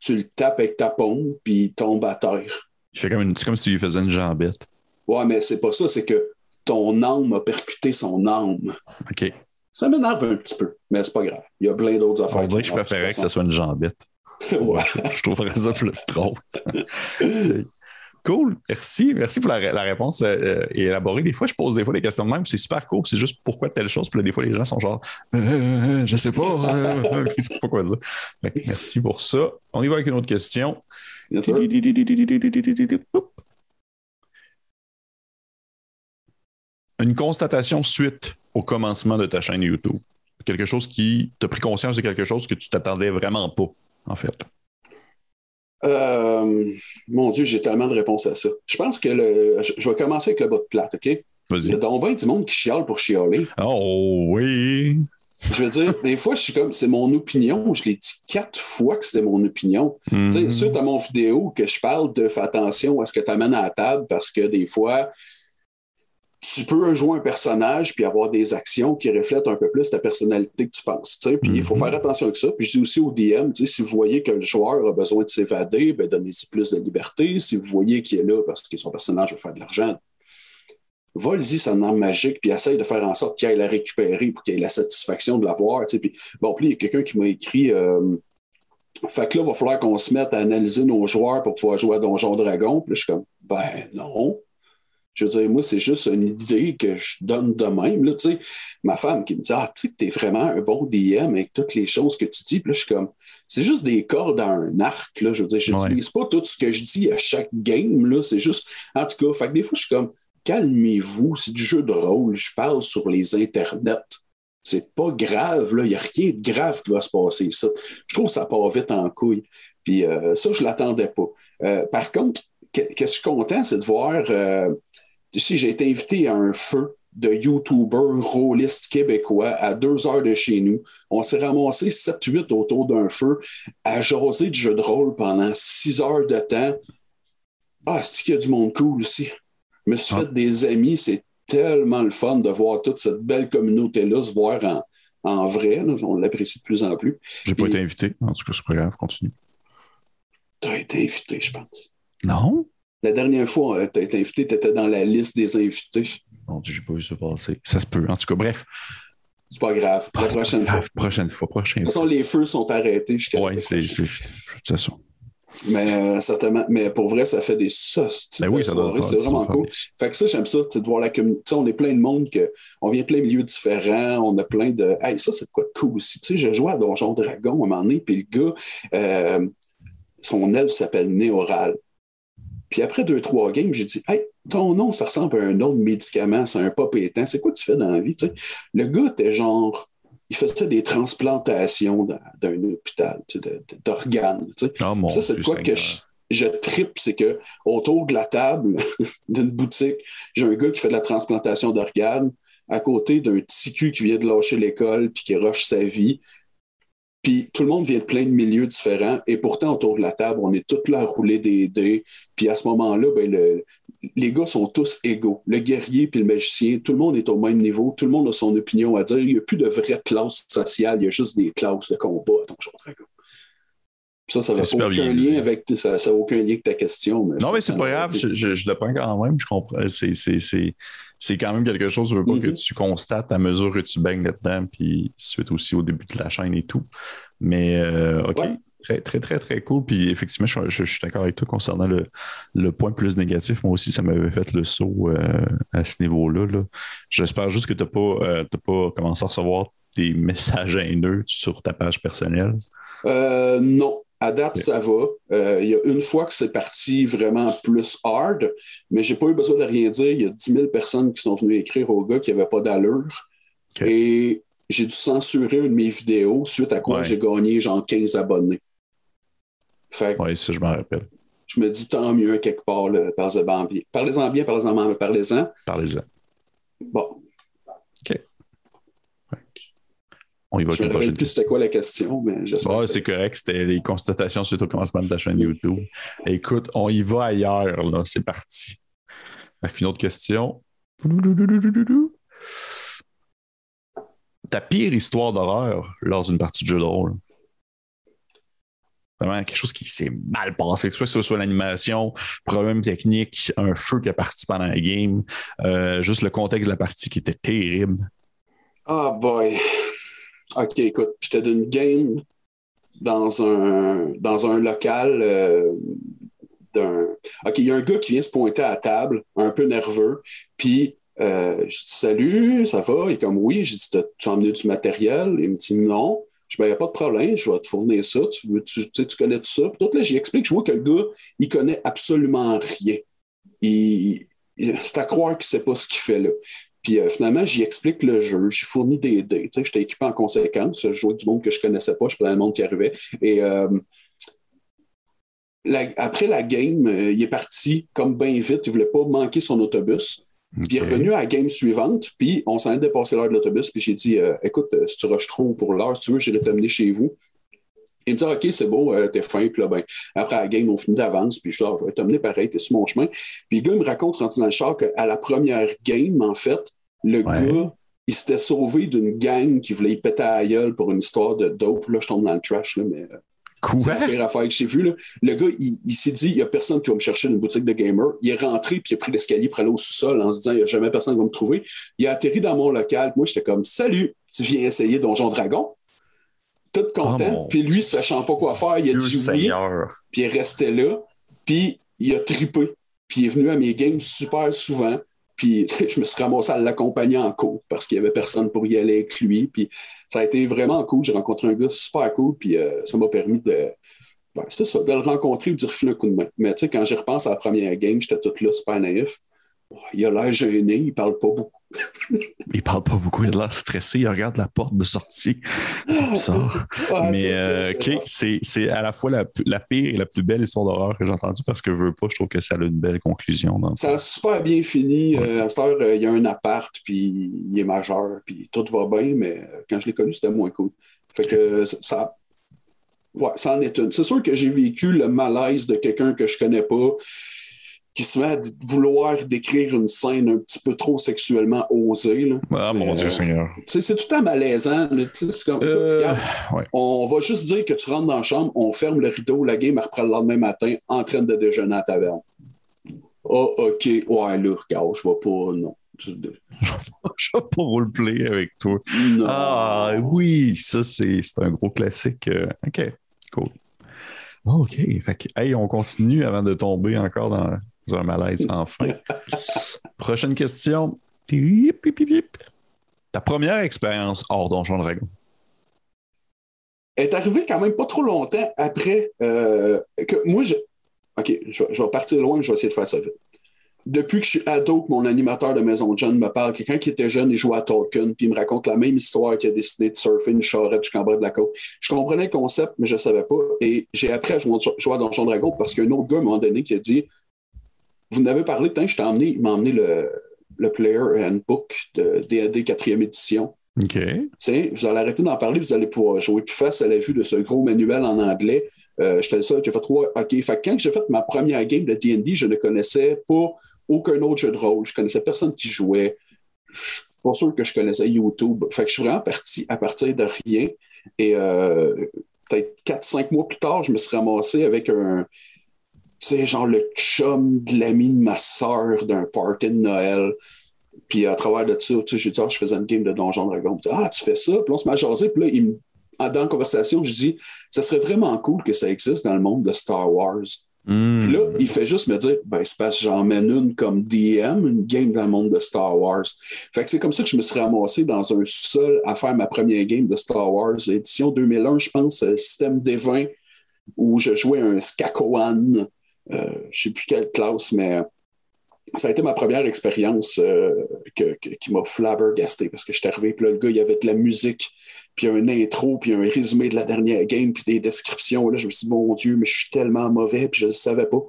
tu le tapes avec ta paume, puis il tombe à terre. C'est comme, comme si tu lui faisais une jambette. Ouais, mais c'est pas ça, c'est que ton âme a percuté son âme. OK. Ça m'énerve un petit peu, mais c'est pas grave. Il y a plein d'autres affaires. On dirait que je préférais que ce soit une jambette. *laughs* ouais. *laughs* je trouverais ça plus drôle. Cool, merci. Merci pour la, réponse euh, euh, élaborée. Des fois, je pose des fois des questions de même, c'est super cool. C'est juste pourquoi telle chose. Puis là, des fois, les gens sont genre, euh, je sais pas, *laughs* je sais pas quoi dire. merci pour ça. On y va avec une autre question. Une constatation suite au commencement de ta chaîne YouTube? Quelque chose qui t'a pris conscience de quelque chose que tu t'attendais vraiment pas, en fait. Euh, mon Dieu, j'ai tellement de réponses à ça. Je pense que le. Je, vais commencer avec le bas de plate, OK? Il y a donc bien du monde qui chiale pour chialer. Oh oui! Je veux dire, des fois, je suis comme, c'est mon opinion. Je l'ai dit quatre fois que c'était mon opinion. Tu sais, mhm. suite à mon vidéo, que je parle de fais attention à ce que tu amènes à la table parce que des fois, tu peux jouer un personnage puis avoir des actions qui reflètent un peu plus ta personnalité que tu penses. Puis il faut mhm. faire attention avec ça. Puis je dis aussi au DM, si vous voyez que le joueur a besoin de s'évader, ben, donnez-y plus de liberté. Si vous voyez qu'il est là parce que son personnage veut faire de l'argent, vol-y son arme magique, puis essaye de faire en sorte qu'il aille la récupérer pour qu'il ait la satisfaction de l'avoir. Puis, bon, puis il y a quelqu'un qui m'a écrit euh, Fait que là, il va falloir qu'on se mette à analyser nos joueurs pour pouvoir jouer à Donjon Dragon. Puis je suis comme Ben non. Je veux dire, moi, c'est juste une idée que je donne de même. Là, ma femme qui me dit Ah, tu sais, t'es vraiment un bon DM avec toutes les choses que tu dis. Puis là, je suis comme C'est juste des cordes à un arc. Là, je veux dire, je n'utilise pas tout ce que je dis à chaque game. Là, c'est juste. En tout cas, fait que des fois, je suis comme Calmez-vous, c'est du jeu de rôle. Je parle sur les internets. C'est pas grave, là. Il n'y a rien de grave qui va se passer, ça. Je trouve que ça part vite en couille. Puis euh, ça, je ne l'attendais pas. Euh, par contre, qu'est-ce que je suis content, c'est de voir. Euh, si j'ai été invité à un feu de YouTubers rôlistes québécois à deux heures de chez nous. On s'est ramassé 7-8 autour d'un feu à jaser de jeux de rôle pendant six heures de temps. Ah, c'est qu'il y a du monde cool aussi? Je me suis ah. fait des amis, c'est tellement le fun de voir toute cette belle communauté-là se voir en, vrai. On l'apprécie de plus en plus. J'ai pas été invité, en tout cas, c'est pas grave, continue. Tu as été invité, je pense. Non? La dernière fois, euh, tu as été invité, tu étais dans la liste des invités. Non, j'ai pas vu ça passer. Ça se peut. En tout cas, bref. C'est pas grave. La prochaine fois. Prochaine fois. Prochaine de toute façon, les feux sont arrêtés jusqu'à. Oui, c'est ça. Mais euh, certainement, mais pour vrai, ça fait des sauces. Ben oui, ça doit C'est vraiment cool. Fait que ça, j'aime ça, de voir la communauté. On est plein de monde, que, on vient plein de milieux différents, on a plein de. Hey, ça, c'est quoi de cool aussi. Tu sais, je jouais à Donjon Dragon à un moment donné, puis le gars, euh, son elfe s'appelle Néoral. Puis après deux, trois games, j'ai dit Hey, ton nom, ça ressemble à un autre médicament, c'est un pas pétant. C'est quoi tu fais dans la vie? Le gars était genre il faisait des transplantations d'un hôpital d'organes. Ah, ça, c'est quoi que je, je tripe, c'est que autour de la table *laughs* d'une boutique, j'ai un gars qui fait de la transplantation d'organes à côté d'un petit cul qui vient de lâcher l'école puis qui rush sa vie. Puis tout le monde vient de plein de milieux différents et pourtant autour de la table, on est tous là à rouler des dés. Puis à ce moment-là, ben, les gars sont tous égaux. Le guerrier puis le magicien, tout le monde est au même niveau, tout le monde a son opinion à dire. Il n'y a plus de vraie classe sociale, il y a juste des classes de combat à Dragon. Ça, ça n'a aucun lien avec ça, ça aucun lien avec ta question. non, mais c'est pas grave, je, je, le prends quand même, je comprends. C'est quand même quelque chose veux pas, que mm-hmm. tu constates à mesure que tu baignes là-dedans, puis suite aussi au début de la chaîne et tout. Mais euh, OK. Très, très, très, très cool. Puis effectivement, je, suis d'accord avec toi concernant le, point plus négatif. Moi aussi, ça m'avait fait le saut euh, à ce niveau-là. J'espère juste que tu n'as pas, euh, pas commencé à recevoir des *laughs* messages haineux sur ta page personnelle. Euh, non. À date, ça va. Il y a une fois que c'est parti vraiment plus hard, mais j'ai pas eu besoin de rien dire. Il y a 10 000 personnes qui sont venues écrire au gars qui n'avait pas d'allure. Et j'ai dû censurer une de mes vidéos suite à quoi j'ai gagné genre 15 abonnés. Oui, ça, je m'en rappelle. Je me dis tant mieux quelque part, parlez-en bien. Parlez-en bien, parlez-en mal, parlez-en. Parlez-en. Bon. OK. On y va je ne me plus c'était quoi la question, mais j'espère. Ouais, c'est correct. C'était les constatations suite au commencement de ta chaîne YouTube. Écoute, on y va ailleurs, là. C'est parti. Avec une autre question. Ta pire histoire d'horreur lors d'une partie de jeu de rôle? Vraiment quelque chose qui s'est mal passé, que ce soit l'animation, problème technique, un feu qui a parti pendant la game, euh, juste le contexte de la partie qui était terrible. Ah boy. OK, écoute, j'étais d'une game dans un, dans un local euh, d'un. OK, il y a un gars qui vient se pointer à la table, un peu nerveux, puis euh, je dis Salut, ça va? Il est comme Oui, j'ai dit Tu as emmené du matériel? Il me dit Non. Je dis, il n'y a pas de problème, je vais te fournir ça. Tu, veux, tu, connais tout ça. Puis là, j'explique, je vois que le gars, il connaît absolument rien. c'est à croire qu'il ne sait pas ce qu'il fait là. Puis euh, finalement, j'y explique le jeu, j'ai fourni des dés. Tu sais, j'étais équipé en conséquence. Je jouais du monde que je ne connaissais pas, je prenais le monde qui arrivait. Et euh, après la game, euh, il est parti comme bien vite. Il ne voulait pas manquer son autobus. Puis il est revenu à la game suivante, puis on s'en est dépassé l'heure de l'autobus, puis j'ai dit Écoute, si tu rushes trop pour l'heure, si tu veux, j'irai t'amener chez vous. Il me dit OK, c'est beau, euh, t'es fin. Puis là, ben, après la game, on finit d'avance, puis je dis ah, Je vais t'amener pareil, t'es sur mon chemin. Puis le gars me raconte, rentré dans le char, qu'à la première game, en fait, le gars, il s'était sauvé d'une gang qui voulait y péter à la gueule pour une histoire de dope. Là, je tombe dans le trash, là, mais c'est la pire affaire que j'ai vu. Là. Le gars, il, s'est dit, il n'y a personne qui va me chercher dans une boutique de gamer. Il est rentré, puis il a pris l'escalier pour aller au sous-sol en se disant, il n'y a jamais personne qui va me trouver. Il a atterri dans mon local. Moi, j'étais comme, salut, tu viens essayer Donjon Dragon? Tout content. Oh puis lui, sachant pas quoi faire, il a dit oui. Puis il restait là. Puis il a tripé. puis il est venu à mes games super souvent. Puis *laughs* je me suis ramassé à l'accompagner en cours parce qu'il n'y avait personne pour y aller avec lui. Puis ça a été vraiment cool. J'ai rencontré un gars super cool, puis euh, ça m'a permis de. Ben, c'était ça, de le rencontrer et de refiler un coup de main. Mais tu sais, quand j'y repense à la première game, j'étais tout là, super naïf. Il a l'air gêné, il parle pas beaucoup. il parle pas beaucoup, il a l'air stressé, il regarde la porte de sortie. C'est bizarre. Mais euh, c'est à la fois la, pire et la plus belle histoire d'horreur que j'ai entendue parce que je veux pas, je trouve que ça a une belle conclusion. ça a super bien fini. Euh, à cette heure, euh, il y a un appart, puis il est majeur, puis tout va bien, mais quand je l'ai connu, c'était moins cool. Fait que ça, ouais, ça en est une. C'est sûr que j'ai vécu le malaise de quelqu'un que je connais pas qui se met à vouloir décrire une scène un petit peu trop sexuellement osée. Ah, mon Dieu Seigneur. C'est tout à malaisant. Comme, euh, On va juste dire que tu rentres dans la chambre, on ferme le rideau, la game reprend le lendemain matin en train de déjeuner à ta taverne. Oh, OK. Ouais, là, regarde, je vais pas. Non. *laughs* je vais pas roleplay avec toi. Ah, oui, ça, c'est un gros classique. Euh, OK, cool. OK. Fait hey, on continue avant de tomber encore dans un malaise enfin. *laughs* Prochaine question. Ta première expérience hors Donjon Dragon? est arrivée quand même pas trop longtemps après euh, que moi, je... OK, je, vais partir loin, je vais essayer de faire ça vite. Depuis que je suis ado, que mon animateur de Maison de John me parle que quand il était jeune, il jouait à Tolkien, puis il me raconte la même histoire qu'il a décidé de surfer une charrette jusqu'en bas de la côte. Je comprenais le concept, mais je ne savais pas. Et j'ai appris à jouer, à Donjon Dragon parce qu'il y a un autre gars, à un moment donné, qui a dit vous n'avez parlé, tant je t'ai emmené, il m'a emmené le, le Player Handbook de D&D 4e édition. OK. Tiens, vous allez arrêter d'en parler, vous allez pouvoir jouer. Puis face à la vue de ce gros manuel en anglais, euh, j'étais le seul qui a fait trois. OK. Fait quand j'ai fait ma première game de D&D, je ne connaissais pas aucun autre jeu de rôle. Je connaissais personne qui jouait. Je suis pas sûr que je connaissais YouTube. Fait que je suis vraiment parti à partir de rien. Et euh, peut-être 4-5 mois plus tard, je me suis ramassé avec un, sais, genre le chum de l'ami de ma soeur d'un party de Noël. Puis à travers de ça, dit, ah, je faisais une game de Donjon Dragon. Dit, ah, tu fais ça? Puis on se m'a jasé. Puis là, il dans la conversation, je dis, ça serait vraiment cool que ça existe dans le monde de Star Wars. Hmm. Puis là, il fait juste me dire, ben, c'est parce que j'en mène une comme DM, une game dans le monde de Star Wars. Fait que c'est comme ça que je me suis ramassé dans un sol à faire ma première game de Star Wars, édition 2001, je pense, euh, système D20, où je jouais un Skakoan euh, je sais plus quelle classe, mais ça a été ma première expérience euh, qui m'a flabbergasté parce que je suis arrivé, puis là, le gars, il y avait de la musique, puis un intro, puis un résumé de la dernière game, puis des descriptions. Là, je me suis dit, mon Dieu, mais je suis tellement mauvais, puis je ne le savais pas.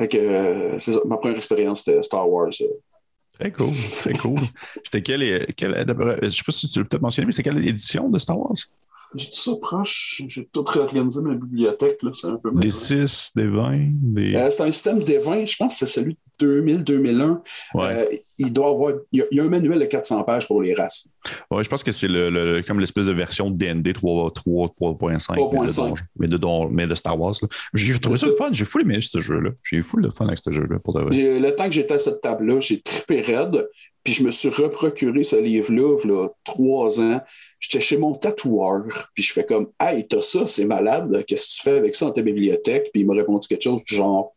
Euh, c'est ma première expérience, c'était Star Wars. Très cool, très cool. c'était quelle, quelle, je ne sais pas si tu l'as peut-être mentionné, mais c'était quelle édition de Star Wars? J'ai tout ça proche. J'ai tout réorganisé ma bibliothèque. C'est un peu Des 6, des 20. Des... Euh, c'est un système des 20. Je pense que c'est celui de 2000-2001. Euh, il doit avoir. Il y, a, un manuel de 400 pages pour les races. Oui, je pense que c'est le, comme l'espèce de version DND 3.5. Mais, de, mais de Star Wars. J'ai trouvé ça le fun. J'ai fou aimé ce jeu-là. J'ai eu fou de fun avec ce jeu-là. Pour Le temps que j'étais à cette table-là, j'ai trippé raide. Puis je me suis reprocuré ce livre-là, il y a trois ans. J'étais chez mon tatoueur, puis je fais comme Hey, t'as ça, c'est malade, qu'est-ce que tu fais avec ça dans ta bibliothèque? Puis il m'a répondu quelque chose du genre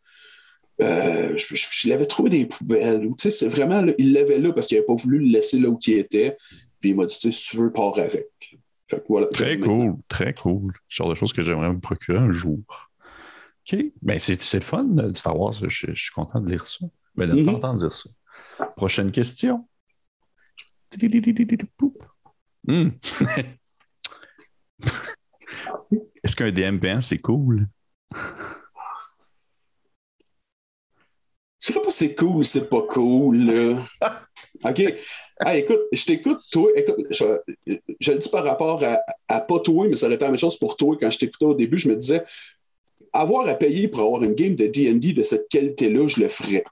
euh, je, l'avais trouvé des poubelles. Tu sais, c'est vraiment, il l'avait là parce qu'il n'avait pas voulu le laisser là où il était. Puis il m'a dit, si tu veux, pars avec. très cool, très cool. genre de choses que j'aimerais me procurer un jour. OK. Ben, c'est, le fun de Star Wars. Je, suis content de lire ça. Ben, de mm dire ça. Prochaine question. Hmm. *laughs* Est-ce qu'un DMP1, c'est cool? Je sais pas si c'est cool ou c'est pas cool. *laughs* OK. écoute, je t'écoute, toi. Écoute, je, le dis par rapport à, pas toi, mais ça aurait été la même chose pour toi. Quand je t'écoutais au début, je me disais, avoir à payer pour avoir une game de DD de cette qualité-là, je le ferais.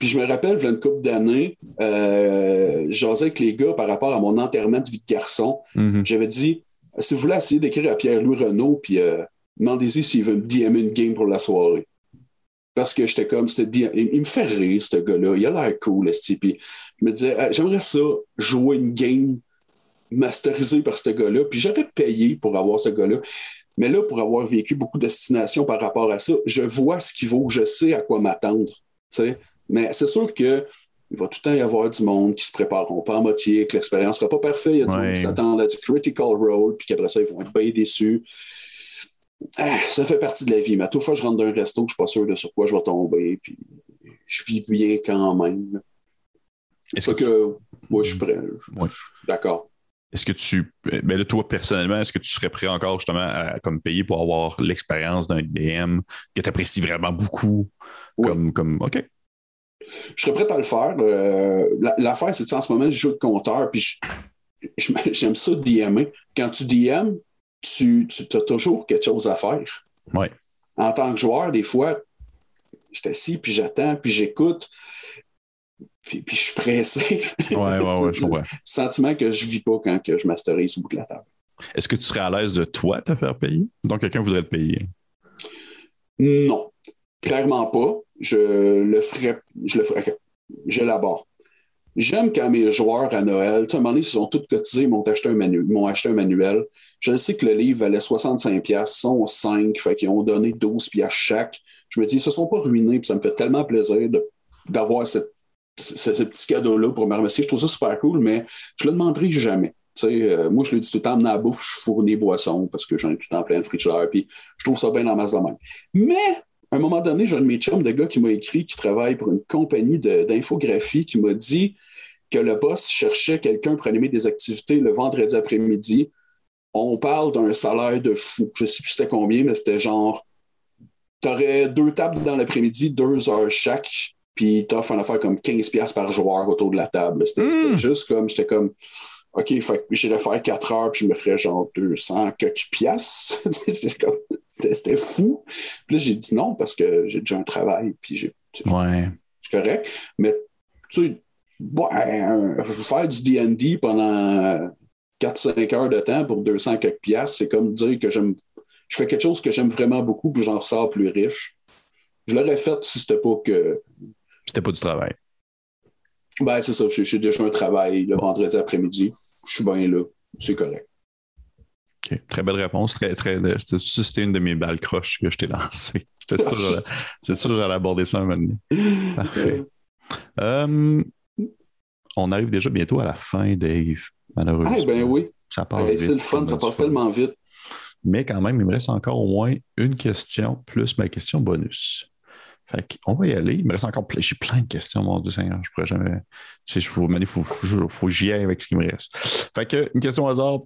Puis je me rappelle, il y a une couple d'années, euh, j'osais avec les gars par rapport à mon enterrement de vie de garçon. Mm-hmm. J'avais dit, si vous voulez essayer d'écrire à Pierre-Louis Renault, puis euh, demandez-y s'il veut me DM une game pour la soirée. Parce que j'étais comme, il, il, me fait rire, ce gars-là. Il a l'air cool, Puis je me disais, ah, j'aimerais ça, jouer une game masterisée par ce gars-là. Puis j'aurais payé pour avoir ce gars-là. Mais là, pour avoir vécu beaucoup de destinations par rapport à ça, je vois ce qu'il vaut, je sais à quoi m'attendre. Mais c'est sûr que il va tout le temps y avoir du monde qui se prépareront pas en moitié, que l'expérience sera pas parfaite. Il y a du monde qui s'attendent à du critical role, puis qu'après ça, ils vont être bien déçus. Ah, ça fait partie de la vie. Mais à toute fois je rentre dans un resto, je suis pas sûr de sur quoi je vais tomber, puis je vis bien quand même. Est-ce que, moi, je suis prêt. Je, suis d'accord. Est-ce que tu. Mais ben là, toi, personnellement, est-ce que tu serais prêt encore justement à comme payer pour avoir l'expérience d'un DM que tu apprécies vraiment beaucoup? Comme, comme OK, je serais prêt à le faire. Euh, l'affaire, c'est que en ce moment, je joue de compteur, puis *laughs* j'aime ça DMer. Quand tu DM, tu, as toujours quelque chose à faire. En tant que joueur, des fois, je assis, puis j'attends, puis j'écoute, puis, je suis pressé. Ouais, ouais, ouais, je *laughs* vois. Sentiment que je vis pas quand que je masterise au bout de la table. Est-ce que tu serais à l'aise de toi te faire payer? Donc, quelqu'un voudrait te payer? Non, clairement pas je le ferai, je le ferai, j'élabore. J'aime quand mes joueurs à Noël, tu sais, à un moment donné, ils sont tous cotisés, ils m'ont acheté un, manuel, m'ont acheté un manuel. Je sais que le livre valait 65$, ils sont 5, fait qu'ils ont donné 12$ chaque. Je me dis, ils se sont pas ruinés, puis ça me fait tellement plaisir d'avoir ce petit cadeau-là pour me remercier. Je trouve ça super cool, mais je le demanderai jamais. Euh, moi, je le dis tout le temps, à la bouffe, je fournis boissons parce que j'en ai tout le temps plein de frigidaire, puis je trouve ça bien dans ma masse Mais à un moment donné, j'ai un de mes chums de gars qui m'a écrit, qui travaille pour une compagnie d'infographie, qui m'a dit que le boss cherchait quelqu'un pour animer des activités le vendredi après-midi. On parle d'un salaire de fou. Je ne sais plus c'était combien, mais c'était genre, tu aurais deux tables dans l'après-midi, deux heures chaque, puis tu offres une affaire comme 15$ par joueur autour de la table. C'était hmm. juste comme, j'étais comme, OK, fait j'irais faire 4 heures, puis je me ferais genre 200 quelques piastres. c'était fou. Puis là, j'ai dit non parce que j'ai déjà un travail, puis j'ai. Ouais. C'est correct. Mais, tu sais, ouais, faire du DD pendant 4-5 heures de temps pour 200 quelques piastres, c'est comme dire que j'aime. Je fais quelque chose que j'aime vraiment beaucoup, puis j'en ressors plus riche. Je l'aurais fait si c'était pas que. C'était pas du travail. Ben, c'est ça. J'ai déjà un travail le vendredi après-midi. Je suis bien là. C'est correct. Très belle réponse. Très, très, c'était une de mes balles croches que je t'ai lancées. *laughs* C'est sûr que j'allais aborder ça un moment donné. Parfait. Euh, on arrive déjà bientôt à la fin, Dave, malheureusement. Ah, ben oui. Ça passe vite. C'est le fun, ça passe tellement vite. Mais quand même, il me reste encore au moins une question plus ma question bonus. Fait on va y aller. Il me reste encore plein. J'ai plein de questions, mon Dieu Seigneur. Je pourrais jamais. Tu sais, il faut, faut, faut, faut que j'y aille avec ce qui me reste. Fait que, une question au hasard.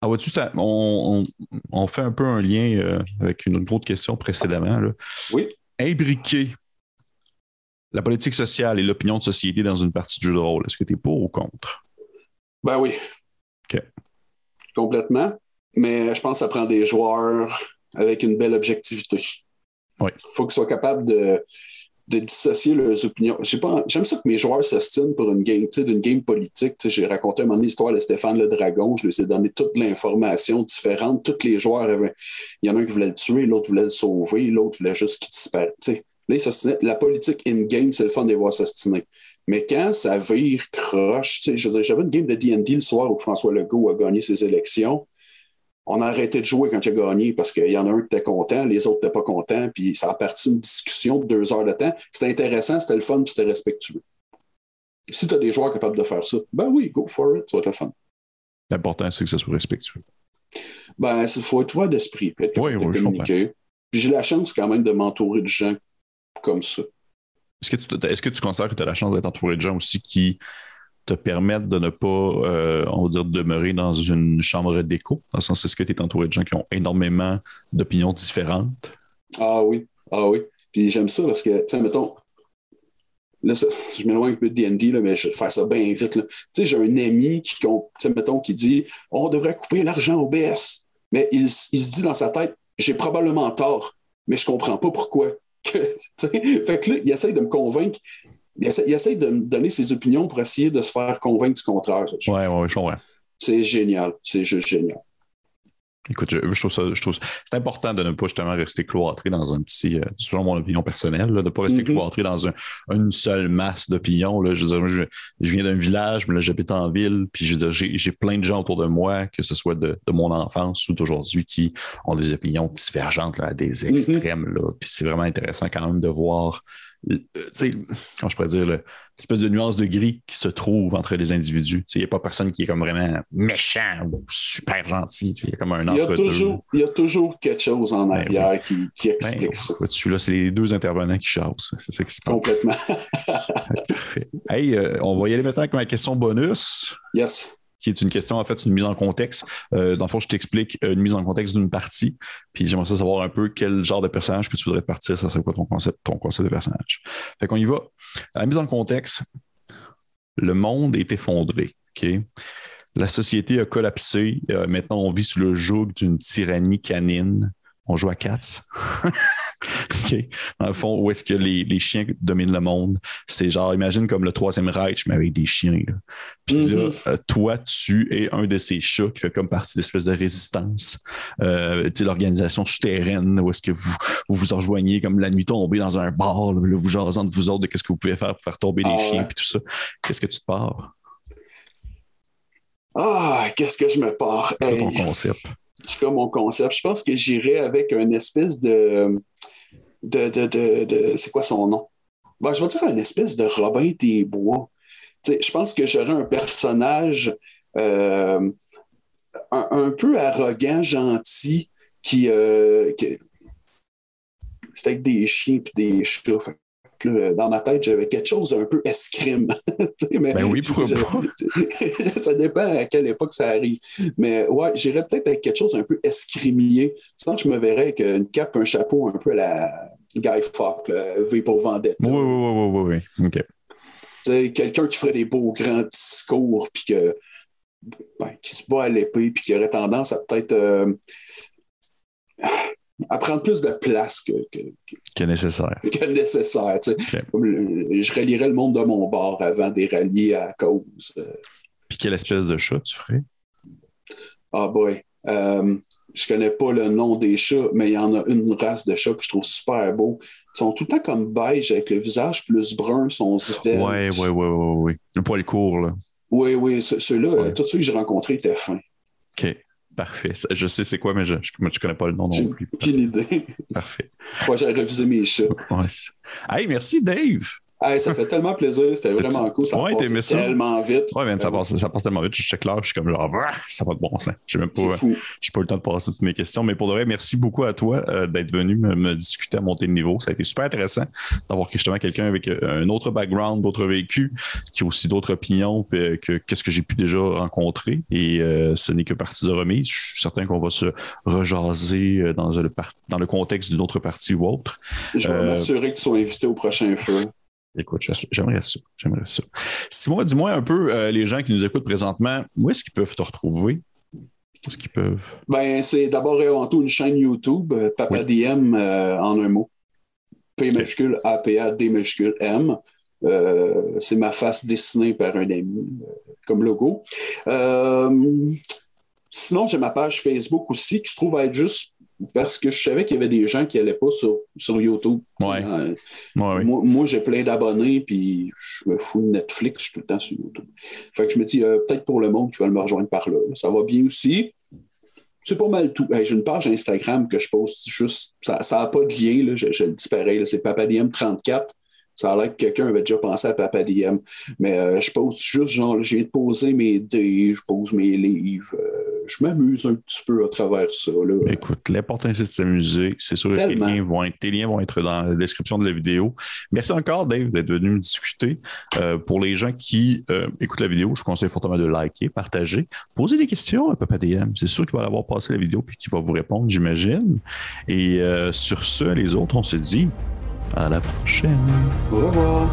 Ah, vois-tu, on, on, fait un peu un lien euh, avec une autre question précédemment. Là. Oui. Imbriquer la politique sociale et l'opinion de société dans une partie de jeu de rôle, est-ce que tu es pour ou contre? Ben oui. OK. Complètement. Mais je pense que ça prend des joueurs avec une belle objectivité. Il faut qu'ils soient capables de, de dissocier leurs opinions. J'aime ça que mes joueurs s'ostinent pour une game, d'une game politique. J'ai raconté un moment l'histoire de Stéphane le Dragon. Je lui ai donné toute l'information différente. Tous les joueurs avaient. Il y en a un qui voulait le tuer, l'autre voulait le sauver, l'autre voulait juste qu'il disparaisse. Là, La politique in-game, c'est le fun de les voir s'ostiner. Mais quand ça vire croche, je veux dire, j'avais une game de D&D le soir où François Legault a gagné ses élections on a arrêté de jouer quand il a gagné parce qu'il y en a un qui était content, les autres n'étaient pas contents, puis ça a parti une discussion de deux heures de temps. C'était intéressant, c'était le fun, puis c'était respectueux. Si tu as des joueurs capables de faire ça, ben oui, go for it, ça va être le fun. L'important, c'est que ça soit respectueux. Ben, il faut être ouvert d'esprit, puis être oui, oui, communiquer. Puis j'ai la chance quand même de m'entourer de gens comme ça. Est-ce que, tu, est-ce que tu considères que tu as la chance d'être entouré de gens aussi qui te permettre de ne pas, euh, on va dire, demeurer dans une chambre d'écho? Dans le sens, est-ce que tu es entouré de gens qui ont énormément d'opinions différentes? Ah oui, ah oui. Puis j'aime ça parce que, tu sais, mettons, là, je m'éloigne un peu de D&D, mais je vais faire ça bien vite. Tu sais, j'ai un ami qui, mettons, qui dit « On devrait couper l'argent au BS. » Mais il, il, se dit dans sa tête « J'ai probablement tort, mais je comprends pas pourquoi. *laughs* » Fait que là, il essaye de me convaincre il essaie, de me donner ses opinions pour essayer de se faire convaincre du contraire. Oui, oui, je comprends. C'est génial. C'est juste génial. Écoute, je, trouve ça, je trouve c'est important de ne pas justement rester cloîtré dans un petit, euh, selon mon opinion personnelle, de ne pas rester mm-hmm. cloîtré dans une seule masse d'opinions. Je, je, je, viens d'un village, mais là, j'habite en ville, puis j'ai plein de gens autour de moi, que ce soit de, mon enfance ou d'aujourd'hui, qui ont des opinions divergentes à des mm-hmm. extrêmes. Là. Puis c'est vraiment intéressant quand même de voir euh, tu sais, comment je pourrais dire, l'espèce de nuance de gris qui se trouve entre les individus. Il n'y a pas personne qui est comme vraiment méchant ou super gentil. Il y a comme un il y, a toujours, il y a toujours quelque chose en ben arrière qui, qui, ben, explique ça. Celui-là, c'est les deux intervenants qui chassent. C'est ça qui se passe. Complètement. *laughs* Parfait. Hey, euh, on va y aller maintenant avec ma question bonus. Yes qui est une question, en fait, une mise en contexte. Euh, dans le fond, je t'explique une mise en contexte d'une partie, puis j'aimerais savoir un peu quel genre de personnage que tu voudrais partir, ça serait quoi ton concept, ton concept de personnage? Fait qu'on y va. La mise en contexte, le monde est effondré, OK? La société a collapsé. Euh, maintenant, on vit sous le joug d'une tyrannie canine. On joue à Cats. *laughs* *laughs* Dans le fond, où est-ce que les, chiens dominent le monde? C'est genre, imagine comme le troisième Reich, mais avec des chiens. Puis là, mm-hmm. euh, toi, tu es un de ces chats qui fait comme partie d'espèce de résistance. Euh, l'organisation souterraine, où est-ce que vous, vous, rejoignez comme la nuit tombée dans un bar, là, vous jasant de vous autres de qu'est-ce que vous pouvez faire pour faire tomber les ah chiens, puis tout ça. Qu'est-ce que tu te pars? Ah, qu'est-ce que je me pars? C'est ton concept? C'est comme mon concept. Je pense que j'irai avec une espèce de de, de, de, c'est quoi son nom? Ben, je vais dire une espèce de Robin des Bois. je pense que j'aurais un personnage euh, un, peu arrogant, gentil, qui, euh, c'est avec des chiens et des chats dans ma tête, j'avais quelque chose un peu escrime. *laughs* mais, ben oui, pourquoi pas? *laughs* ça dépend à quelle époque ça arrive. Mais ouais, j'irais peut-être avec quelque chose un peu escrimier. Sinon, je me verrais avec une cape, un chapeau un peu à la Guy Fawkes, V pour Vendetta. Oui, oui, oui, oui, oui. OK. Quelqu'un qui ferait des beaux grands discours, puis que, ben, qui se bat à l'épée, puis qui aurait tendance à peut-être. Euh, à prendre plus de place que, que, nécessaire. Que nécessaire. je rallierais le monde de mon bord avant de rallier à cause. Euh. Puis quelle espèce de chat tu ferais? Ah boy. Euh, je connais pas le nom des chats, mais il y en a une race de chats que je trouve super beau. Ils sont tout le temps comme beige avec le visage plus brun, sont Oui, oui, oui, oui, oui. Le poil court, là. Oui, oui, ceux-là, tous ceux que j'ai rencontrés étaient fins. OK. Parfait. Je sais c'est quoi, mais je ne connais pas le nom non plus. Aucune idée. Parfait. Moi, j'ai révisé mes chats. Ouais. Hey, merci, Dave ça fait tellement plaisir, c'était vraiment cool. Ça ouais, passe tellement vite. Oui, mais ça, passe, ça passe tellement vite. Je check l'heure, je suis comme genre, ça va de bon sens. Je n'ai même pas, pas eu le temps de passer toutes mes questions. Mais pour de vrai, merci beaucoup à toi euh, d'être venu me, discuter à monter de niveau. Ça a été super intéressant d'avoir justement quelqu'un avec euh, un autre background, d'autres vécus, qui a aussi d'autres opinions que qu'est-ce que j'ai pu déjà rencontrer. Et euh, ce n'est que partie de remise. Je suis certain qu'on va se rejaser dans le, dans le contexte d'une autre partie ou autre. Je vais m'assurer que tu sois invité au prochain feu. Écoute, j'aimerais ça. J'aimerais ça. Simon, dis-moi un peu, euh, les gens qui nous écoutent présentement, où est-ce qu'ils peuvent te retrouver? Où est-ce qu'ils peuvent? Ben, c'est d'abord et avant tout une chaîne YouTube, euh, Papa DM euh, en un mot. P majuscule A P A D majuscule M. c'est ma face dessinée par un ami comme logo. sinon, j'ai ma page Facebook aussi qui se trouve être juste parce que je savais qu'il y avait des gens qui n'allaient pas sur, sur YouTube. Euh, moi, j'ai plein d'abonnés, puis je me fous de Netflix, je suis tout le temps sur YouTube. Fait que je me dis, euh, peut-être pour le monde qui va me rejoindre par là. Ça va bien aussi. C'est pas mal tout. j'ai une page Instagram que je poste juste. Ça n'a pas de lien, je, le dis pareil. C'est Papadiem34. Ça a l'air que quelqu'un avait déjà pensé à Papadiem. Mais euh, je pose juste genre, j'ai posé mes dés, je pose mes livres je m'amuse un petit peu à travers ça. Écoute, l'important, c'est de s'amuser. C'est sûr que tes liens, vont être, tes liens vont être dans la description de la vidéo. Merci encore, Dave, d'être venu me discuter. Euh, pour les gens qui euh, écoutent la vidéo, je vous conseille fortement de liker, partager, poser des questions à Papa DM. C'est sûr qu'il va avoir passé la vidéo et qu'il va vous répondre, j'imagine. Et euh, sur ce, les autres, on se dit à la prochaine. Au revoir.